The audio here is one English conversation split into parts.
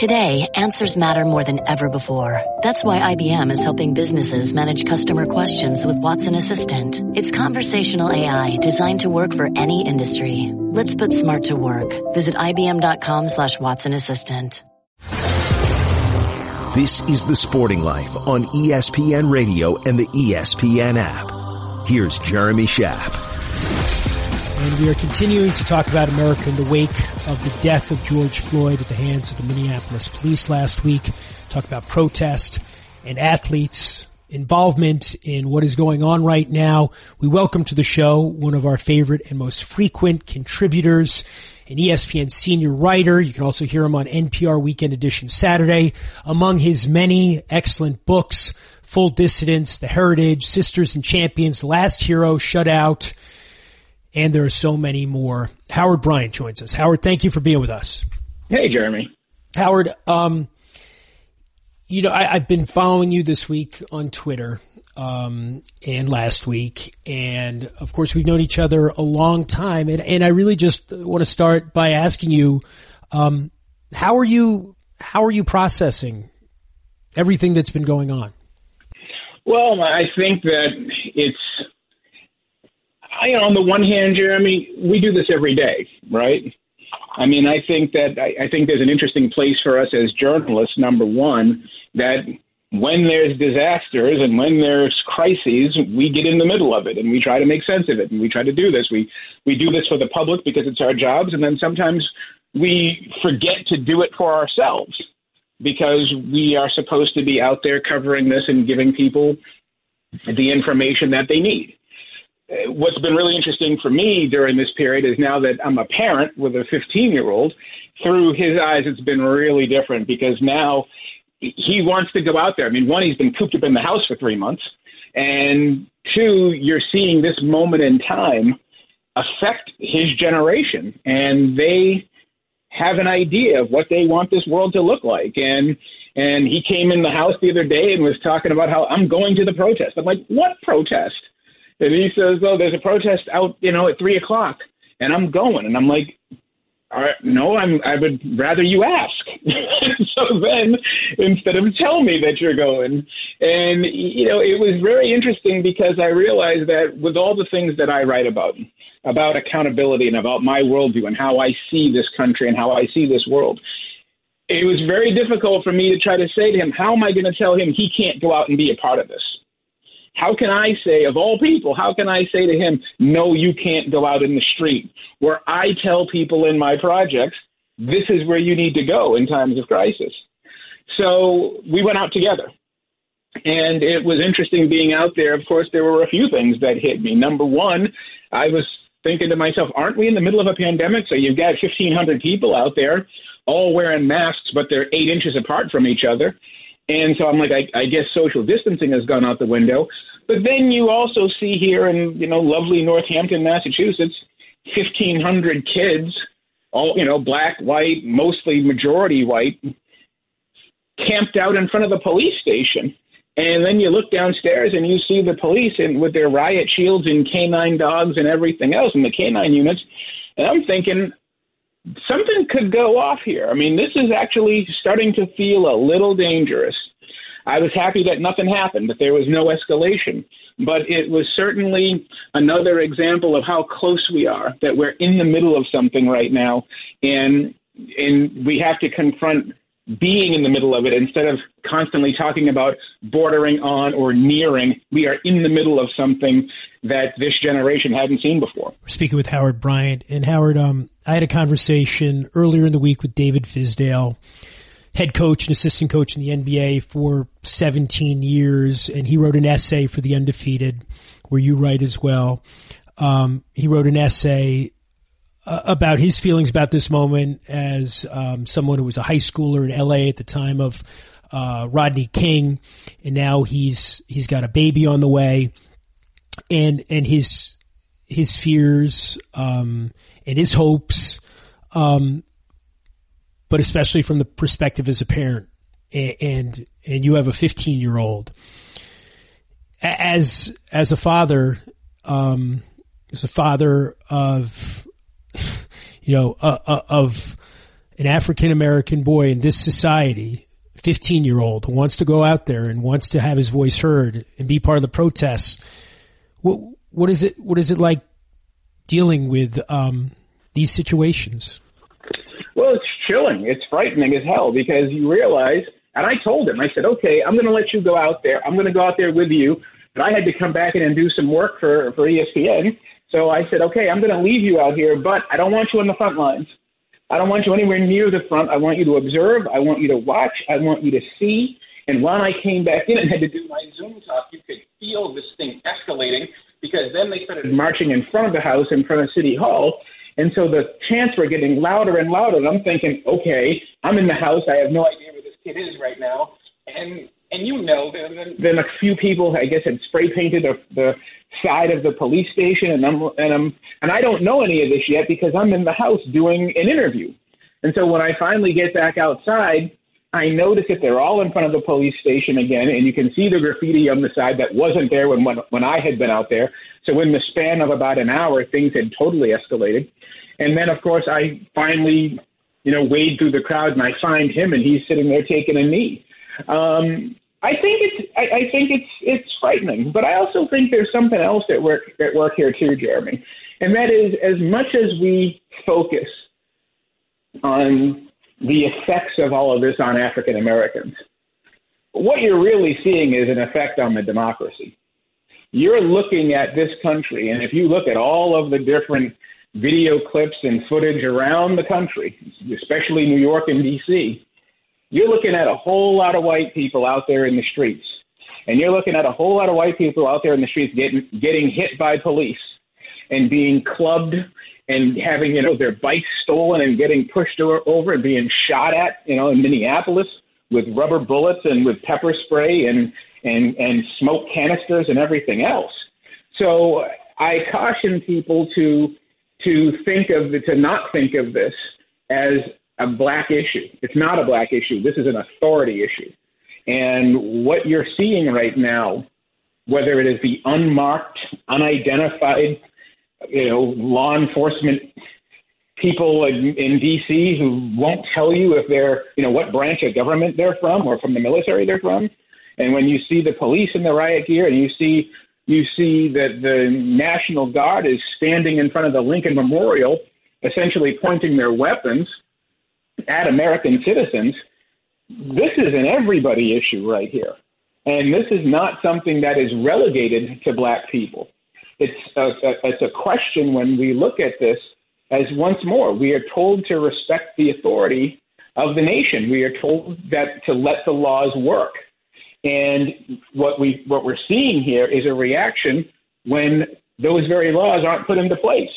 Today, answers matter more than ever before. That's why IBM is helping businesses manage customer questions with Watson Assistant. It's conversational AI designed to work for any industry. Let's put smart to work. Visit IBM.com slash Watson Assistant. This is The Sporting Life on ESPN Radio and the ESPN app. Here's Jeremy Schaap. And we are continuing to talk about America in the wake of the death of George Floyd at the hands of the Minneapolis police last week. Talk about protest and athletes involvement in what is going on right now. We welcome to the show one of our favorite and most frequent contributors, an ESPN senior writer. You can also hear him on NPR Weekend Edition Saturday. Among his many excellent books, Full Dissidence, The Heritage, Sisters and Champions, Last Hero, Shutout, and there are so many more. Howard Bryant joins us. Howard, thank you for being with us. Hey, Jeremy. Howard, um, you know, I, have been following you this week on Twitter, um, and last week. And of course, we've known each other a long time. And, and I really just want to start by asking you, um, how are you, how are you processing everything that's been going on? Well, I think that it's know, on the one hand, Jeremy, we do this every day, right? I mean, I think that I, I think there's an interesting place for us as journalists. Number one, that when there's disasters and when there's crises, we get in the middle of it and we try to make sense of it and we try to do this. We we do this for the public because it's our jobs, and then sometimes we forget to do it for ourselves because we are supposed to be out there covering this and giving people the information that they need what's been really interesting for me during this period is now that I'm a parent with a 15 year old, through his eyes, it's been really different because now he wants to go out there. I mean, one, he's been cooped up in the house for three months, and two, you're seeing this moment in time affect his generation, and they have an idea of what they want this world to look like. And and he came in the house the other day and was talking about how I'm going to the protest. I'm like, what protest? And he says, "Oh, there's a protest out, you know, at three o'clock, and I'm going." And I'm like, All right, "No, I'm. I would rather you ask." so then, instead of tell me that you're going, and you know, it was very interesting because I realized that with all the things that I write about, about accountability and about my worldview and how I see this country and how I see this world, it was very difficult for me to try to say to him, "How am I going to tell him he can't go out and be a part of this?" How can I say, of all people, how can I say to him, no, you can't go out in the street? Where I tell people in my projects, this is where you need to go in times of crisis. So we went out together. And it was interesting being out there. Of course, there were a few things that hit me. Number one, I was thinking to myself, aren't we in the middle of a pandemic? So you've got 1,500 people out there all wearing masks, but they're eight inches apart from each other. And so I'm like, I, I guess social distancing has gone out the window. But then you also see here in you know lovely Northampton, Massachusetts, 1,500 kids, all you know, black, white, mostly majority white, camped out in front of the police station. And then you look downstairs and you see the police and with their riot shields and canine dogs and everything else and the canine units. And I'm thinking, something could go off here. I mean, this is actually starting to feel a little dangerous. I was happy that nothing happened, that there was no escalation. But it was certainly another example of how close we are, that we're in the middle of something right now, and and we have to confront being in the middle of it instead of constantly talking about bordering on or nearing. We are in the middle of something that this generation hadn't seen before. We're speaking with Howard Bryant. And Howard, um, I had a conversation earlier in the week with David Fizdale, head coach and assistant coach in the NBA for 17 years. And he wrote an essay for The Undefeated, where you write as well. Um, he wrote an essay uh, about his feelings about this moment as um, someone who was a high schooler in LA at the time of uh, Rodney King, and now he's he's got a baby on the way, and and his his fears um, and his hopes, um, but especially from the perspective as a parent, and and, and you have a 15 year old. As as a father, um, as a father of you know, uh, uh, of an African American boy in this society, 15 year old who wants to go out there and wants to have his voice heard and be part of the protests. What, what is it, what is it like dealing with, um, these situations? Well, it's chilling. It's frightening as hell because you realize, and I told him, I said, okay, I'm going to let you go out there. I'm going to go out there with you. But I had to come back in and do some work for, for ESPN. So I said, okay, I'm going to leave you out here, but I don't want you on the front lines. I don't want you anywhere near the front. I want you to observe. I want you to watch. I want you to see. And when I came back in and had to do my Zoom talk, you could feel this thing escalating because then they started marching in front of the house, in front of City Hall. And so the chants were getting louder and louder. And I'm thinking, okay, I'm in the house. I have no idea where this kid is right now. And and you know, then, a few people, I guess, had spray painted the, the side of the police station, and I'm and I'm and I don't know any of this yet because I'm in the house doing an interview. And so when I finally get back outside, I notice that they're all in front of the police station again, and you can see the graffiti on the side that wasn't there when when, when I had been out there. So in the span of about an hour, things had totally escalated. And then, of course, I finally, you know, wade through the crowd and I find him, and he's sitting there taking a knee. Um, I think it's I, I think it's it's frightening, but I also think there's something else at work at work here too, Jeremy, and that is as much as we focus on the effects of all of this on African Americans, what you're really seeing is an effect on the democracy. You're looking at this country, and if you look at all of the different video clips and footage around the country, especially New York and D.C., you're looking at a whole lot of white people out there in the streets. And you're looking at a whole lot of white people out there in the streets getting getting hit by police and being clubbed and having you know their bikes stolen and getting pushed over and being shot at you know in Minneapolis with rubber bullets and with pepper spray and and and smoke canisters and everything else. So I caution people to to think of to not think of this as a black issue. It's not a black issue. This is an authority issue. And what you're seeing right now, whether it is the unmarked, unidentified, you know, law enforcement people in, in D.C. who won't tell you if they're, you know, what branch of government they're from or from the military they're from. And when you see the police in the riot gear and you see you see that the National Guard is standing in front of the Lincoln Memorial, essentially pointing their weapons at American citizens, this is an everybody issue right here. And this is not something that is relegated to black people. It's a, a, it's a question when we look at this as once more, we are told to respect the authority of the nation. We are told that to let the laws work. And what we what we're seeing here is a reaction when those very laws aren't put into place.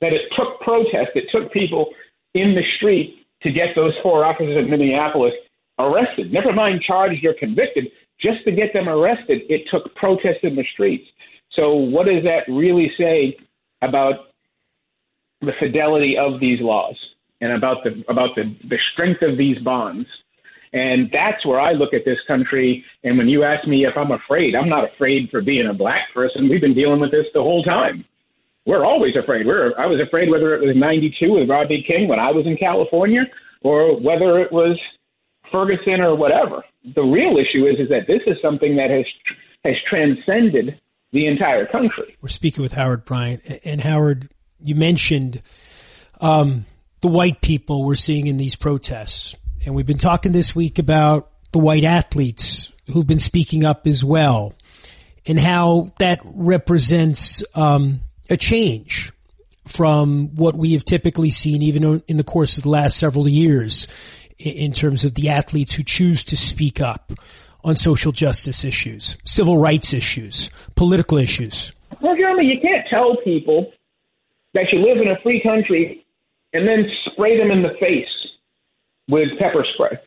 That it took protest, it took people in the street to get those four officers in Minneapolis arrested. Never mind charged or convicted. Just to get them arrested, it took protests in the streets. So, what does that really say about the fidelity of these laws and about the about the, the strength of these bonds? And that's where I look at this country. And when you ask me if I'm afraid, I'm not afraid for being a black person. We've been dealing with this the whole time. We're always afraid. We're, I was afraid whether it was 92 with Rodney King when I was in California or whether it was Ferguson or whatever. The real issue is, is that this is something that has, has transcended the entire country. We're speaking with Howard Bryant. And Howard, you mentioned um, the white people we're seeing in these protests. And we've been talking this week about the white athletes who've been speaking up as well and how that represents um, a change from what we have typically seen even in the course of the last several years in terms of the athletes who choose to speak up on social justice issues, civil rights issues, political issues. Well, Jeremy, you can't tell people that you live in a free country and then spray them in the face with pepper spray.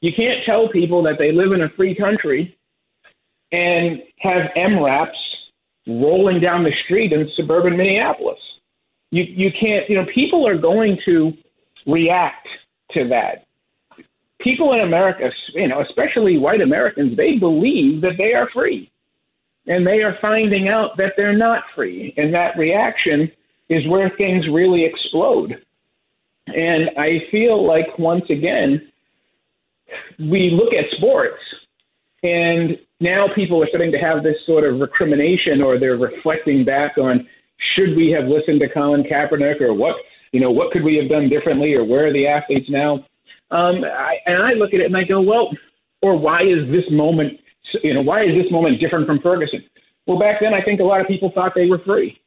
You can't tell people that they live in a free country and have MRAPs rolling down the street in suburban Minneapolis. You you can't you know people are going to react to that. People in America, you know, especially white Americans, they believe that they are free. And they are finding out that they're not free. And that reaction is where things really explode. And I feel like once again, we look at sports and now people are starting to have this sort of recrimination or they're reflecting back on should we have listened to Colin Kaepernick or what you know what could we have done differently or where are the athletes now? Um, I, and I look at it and I go, well, or why is this moment you know why is this moment different from Ferguson? Well, back then I think a lot of people thought they were free,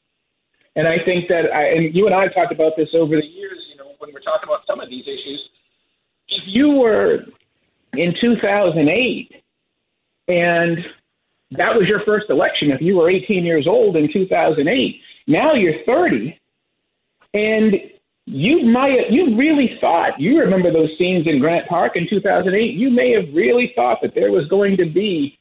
and I think that I, and you and I have talked about this over the years. You know when we're talking about some of these issues, if you were in 2008 and that was your first election. If you were 18 years old in 2008 now you're 30 and you might you really thought you remember those scenes in Grant Park in 2008 you may have really thought that there was going to be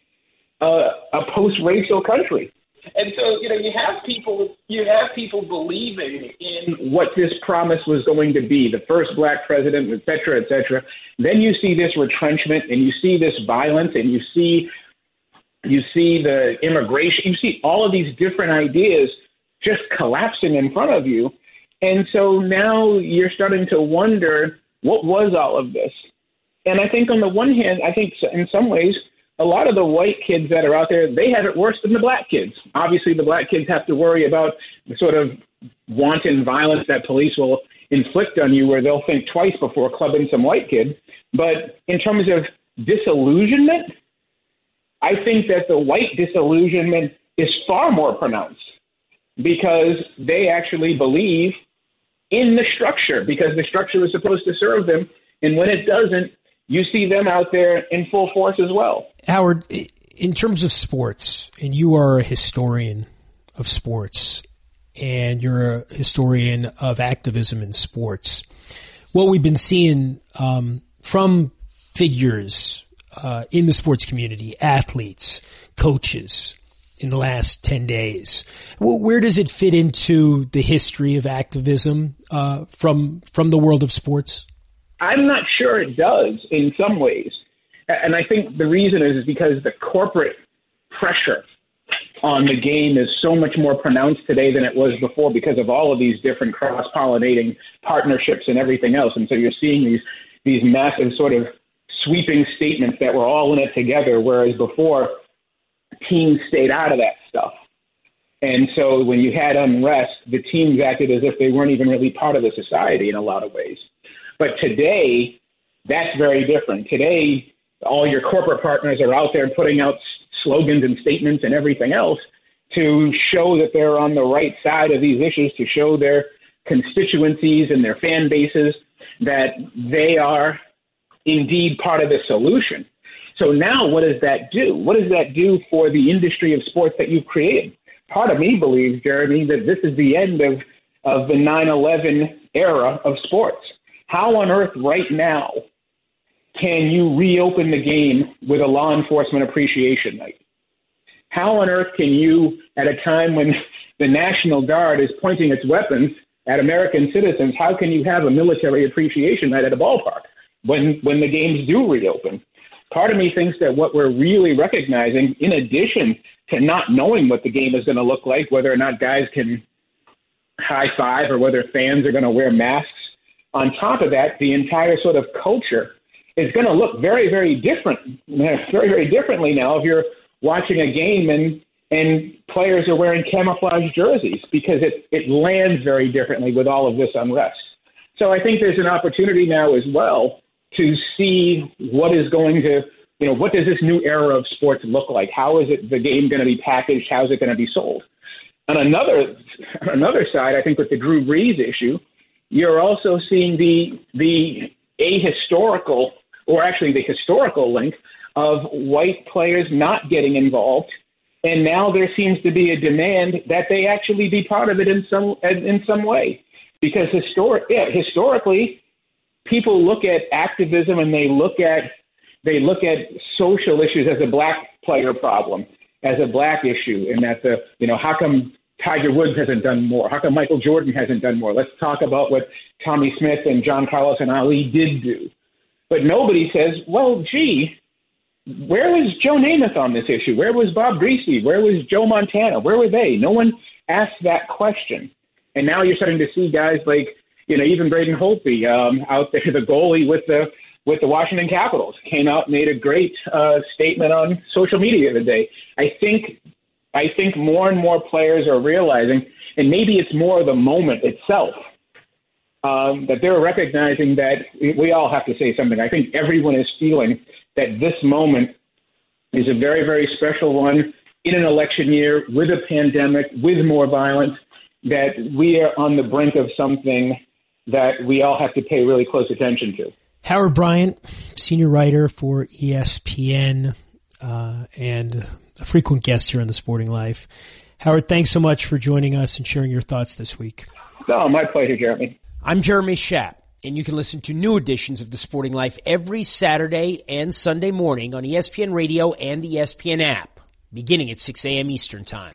a, a post-racial country and so, you know, you have people you have people believing in what this promise was going to be, the first black president, et cetera, et cetera. Then you see this retrenchment and you see this violence and you see you see the immigration, you see all of these different ideas just collapsing in front of you. And so now you're starting to wonder what was all of this? And I think on the one hand, I think in some ways a lot of the white kids that are out there, they have it worse than the black kids. Obviously, the black kids have to worry about the sort of wanton violence that police will inflict on you, where they'll think twice before clubbing some white kid. But in terms of disillusionment, I think that the white disillusionment is far more pronounced because they actually believe in the structure because the structure is supposed to serve them. And when it doesn't, you see them out there in full force as well. Howard, in terms of sports, and you are a historian of sports, and you're a historian of activism in sports. What we've been seeing um, from figures uh, in the sports community, athletes, coaches, in the last 10 days. where does it fit into the history of activism uh, from from the world of sports? I'm not sure it does in some ways. And I think the reason is, is because the corporate pressure on the game is so much more pronounced today than it was before because of all of these different cross pollinating partnerships and everything else. And so you're seeing these these massive sort of sweeping statements that we're all in it together, whereas before teams stayed out of that stuff. And so when you had unrest, the teams acted as if they weren't even really part of the society in a lot of ways. But today, that's very different. Today, all your corporate partners are out there putting out slogans and statements and everything else to show that they're on the right side of these issues, to show their constituencies and their fan bases that they are indeed part of the solution. So now, what does that do? What does that do for the industry of sports that you've created? Part of me believes, Jeremy, that this is the end of, of the 9 11 era of sports. How on earth, right now, can you reopen the game with a law enforcement appreciation night? How on earth can you, at a time when the National Guard is pointing its weapons at American citizens, how can you have a military appreciation night at a ballpark when, when the games do reopen? Part of me thinks that what we're really recognizing, in addition to not knowing what the game is going to look like, whether or not guys can high five or whether fans are going to wear masks on top of that, the entire sort of culture is going to look very, very different, very, very differently now if you're watching a game and and players are wearing camouflage jerseys because it it lands very differently with all of this unrest. So I think there's an opportunity now as well to see what is going to you know what does this new era of sports look like? How is it the game going to be packaged? How is it going to be sold? On another another side, I think with the Drew Brees issue, you're also seeing the the ahistorical, or actually the historical link of white players not getting involved, and now there seems to be a demand that they actually be part of it in some in some way, because historic yeah, historically, people look at activism and they look at they look at social issues as a black player problem, as a black issue, and that the you know how come Tiger Woods hasn't done more? How come Michael Jordan hasn't done more? Let's talk about what Tommie Smith and John Carlos and Ali did do. But nobody says, well, gee, where was Joe Namath on this issue? Where was Bob Griese? Where was Joe Montana? Where were they? No one asked that question. And now you're starting to see guys like you know, even Braden Holtby um, out there, the goalie with the with the Washington Capitals, came out made a great uh, statement on social media the other day. I think I think more and more players are realizing, and maybe it's more the moment itself. Um, that they're recognizing that we all have to say something. I think everyone is feeling that this moment is a very, very special one in an election year with a pandemic, with more violence, that we are on the brink of something that we all have to pay really close attention to. Howard Bryant, senior writer for ESPN uh, and a frequent guest here on The Sporting Life. Howard, thanks so much for joining us and sharing your thoughts this week. No, my pleasure, Jeremy. I'm Jeremy Schaap, and you can listen to new editions of The Sporting Life every Saturday and Sunday morning on ESPN Radio and the ESPN app, beginning at 6 a.m. Eastern Time.